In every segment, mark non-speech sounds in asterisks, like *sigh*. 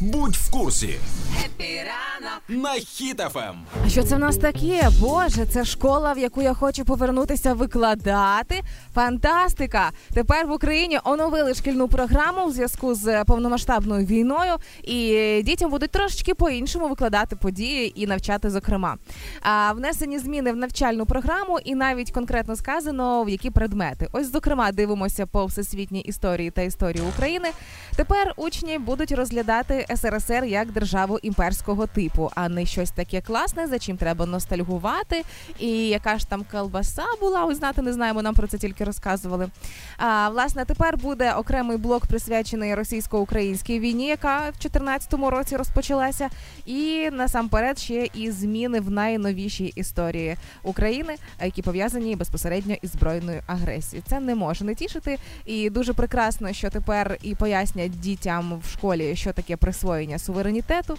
Будь в курсі. Є піранок на Хіт-ФМ. А що це в нас таке? Боже, це школа, в яку я хочу повернутися викладати. Фантастика! Тепер в Україні оновили шкільну програму у зв'язку з повномасштабною війною, і дітям будуть трошечки по-іншому викладати події і навчати, зокрема. А внесені зміни в навчальну програму, і навіть конкретно сказано, в які предмети. Ось, зокрема, дивимося по всесвітній історії та історії України. Тепер учні будуть розглядати СРСР як державу імперського типу, а не щось таке класне, за чим треба ностальгувати. І яка ж там колбаса була, ось знати не знаємо, нам про це тільки розказували. А власне тепер буде окремий блок присвячений російсько-українській війні, яка в 2014 році розпочалася. І насамперед ще і зміни в найновішій історії України, які пов'язані безпосередньо із збройною агресією. Це не може не тішити. І дуже прекрасно, що тепер і пояснять дітям в школі, що таке присвоєння суверенітету,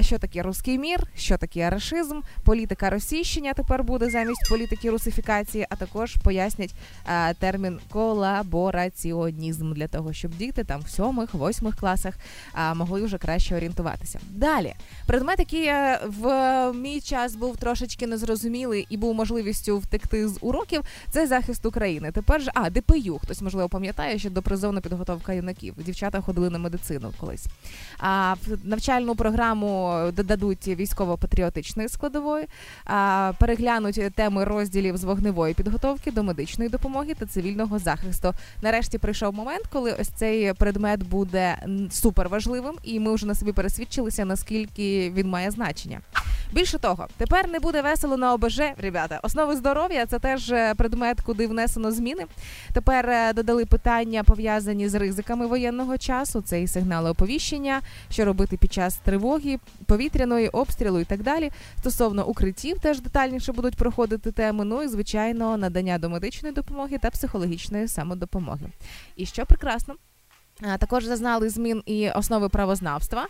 що таке руський мір, що таке рашизм, політика російщення тепер буде замість політики русифікації, а також пояснять а, термін колабораціонізм для того, щоб діти там в сьомих, восьмих класах а, могли вже краще орієнтуватися. Далі предмет, який е, в мій час був трошечки незрозумілий і був можливістю втекти з уроків, це захист України. Тепер ж а ДПЮ. Хтось можливо пам'ятає, що допризовна підготовка юнаків. Дівчата ходили на медицину колись. А в навчальну програму додадуть військово-патріотичної складової, переглянуть теми розділів з вогневої підготовки до медичної допомоги та цивільного захисту. Нарешті прийшов момент, коли ось цей предмет буде суперважливим, супер важливим, і ми вже на собі пересвідчилися, наскільки він має значення. Більше того, тепер не буде весело на ОБЖ, ребята. Основи здоров'я це теж е, предмет, куди внесено зміни. Тепер е, додали питання пов'язані з ризиками воєнного часу. Це і сигнали оповіщення, що робити під час тривоги, повітряної обстрілу і так далі. Стосовно укриттів, теж детальніше будуть проходити теми. Ну і звичайно, надання домедичної допомоги та психологічної самодопомоги. І що прекрасно. А, Також зазнали змін і основи правознавства.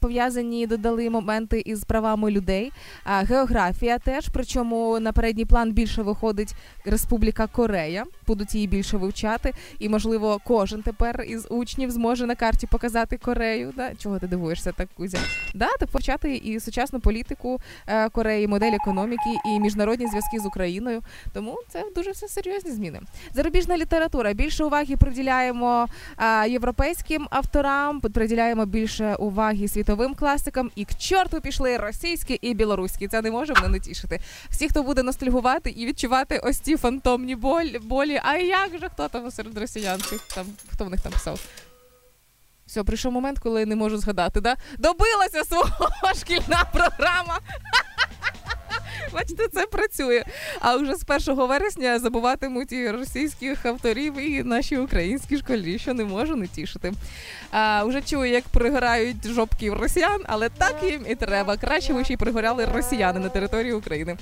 Пов'язані додали моменти із правами людей. Географія теж, причому на передній план більше виходить Республіка Корея. Будуть її більше вивчати, і можливо кожен тепер із учнів зможе на карті показати Корею. Да? Чого ти дивуєшся так, Кузя? Да, так повчати і сучасну політику е, Кореї, модель економіки і міжнародні зв'язки з Україною. Тому це дуже все серйозні зміни. Зарубіжна література. Більше уваги приділяємо європейським авторам, приділяємо більше уваги світовим класикам. І к чорту пішли російські і білоруські. Це не може мене не тішити. Всі, хто буде ностальгувати і відчувати ось ці фантомні болі, болі. А як же хто там серед росіян? Там хто в них там писав? Все, прийшов момент, коли я не можу згадати. Да? Добилася свого *laughs* шкільна програма. *laughs* Бачите, це працює. А вже з 1 вересня забуватимуть і російських авторів, і наші українські школі, що не можу не тішити. А, Вже чую, як пригорають жопки росіян, але так їм і треба. Краще ви ще й пригоряли росіяни на території України.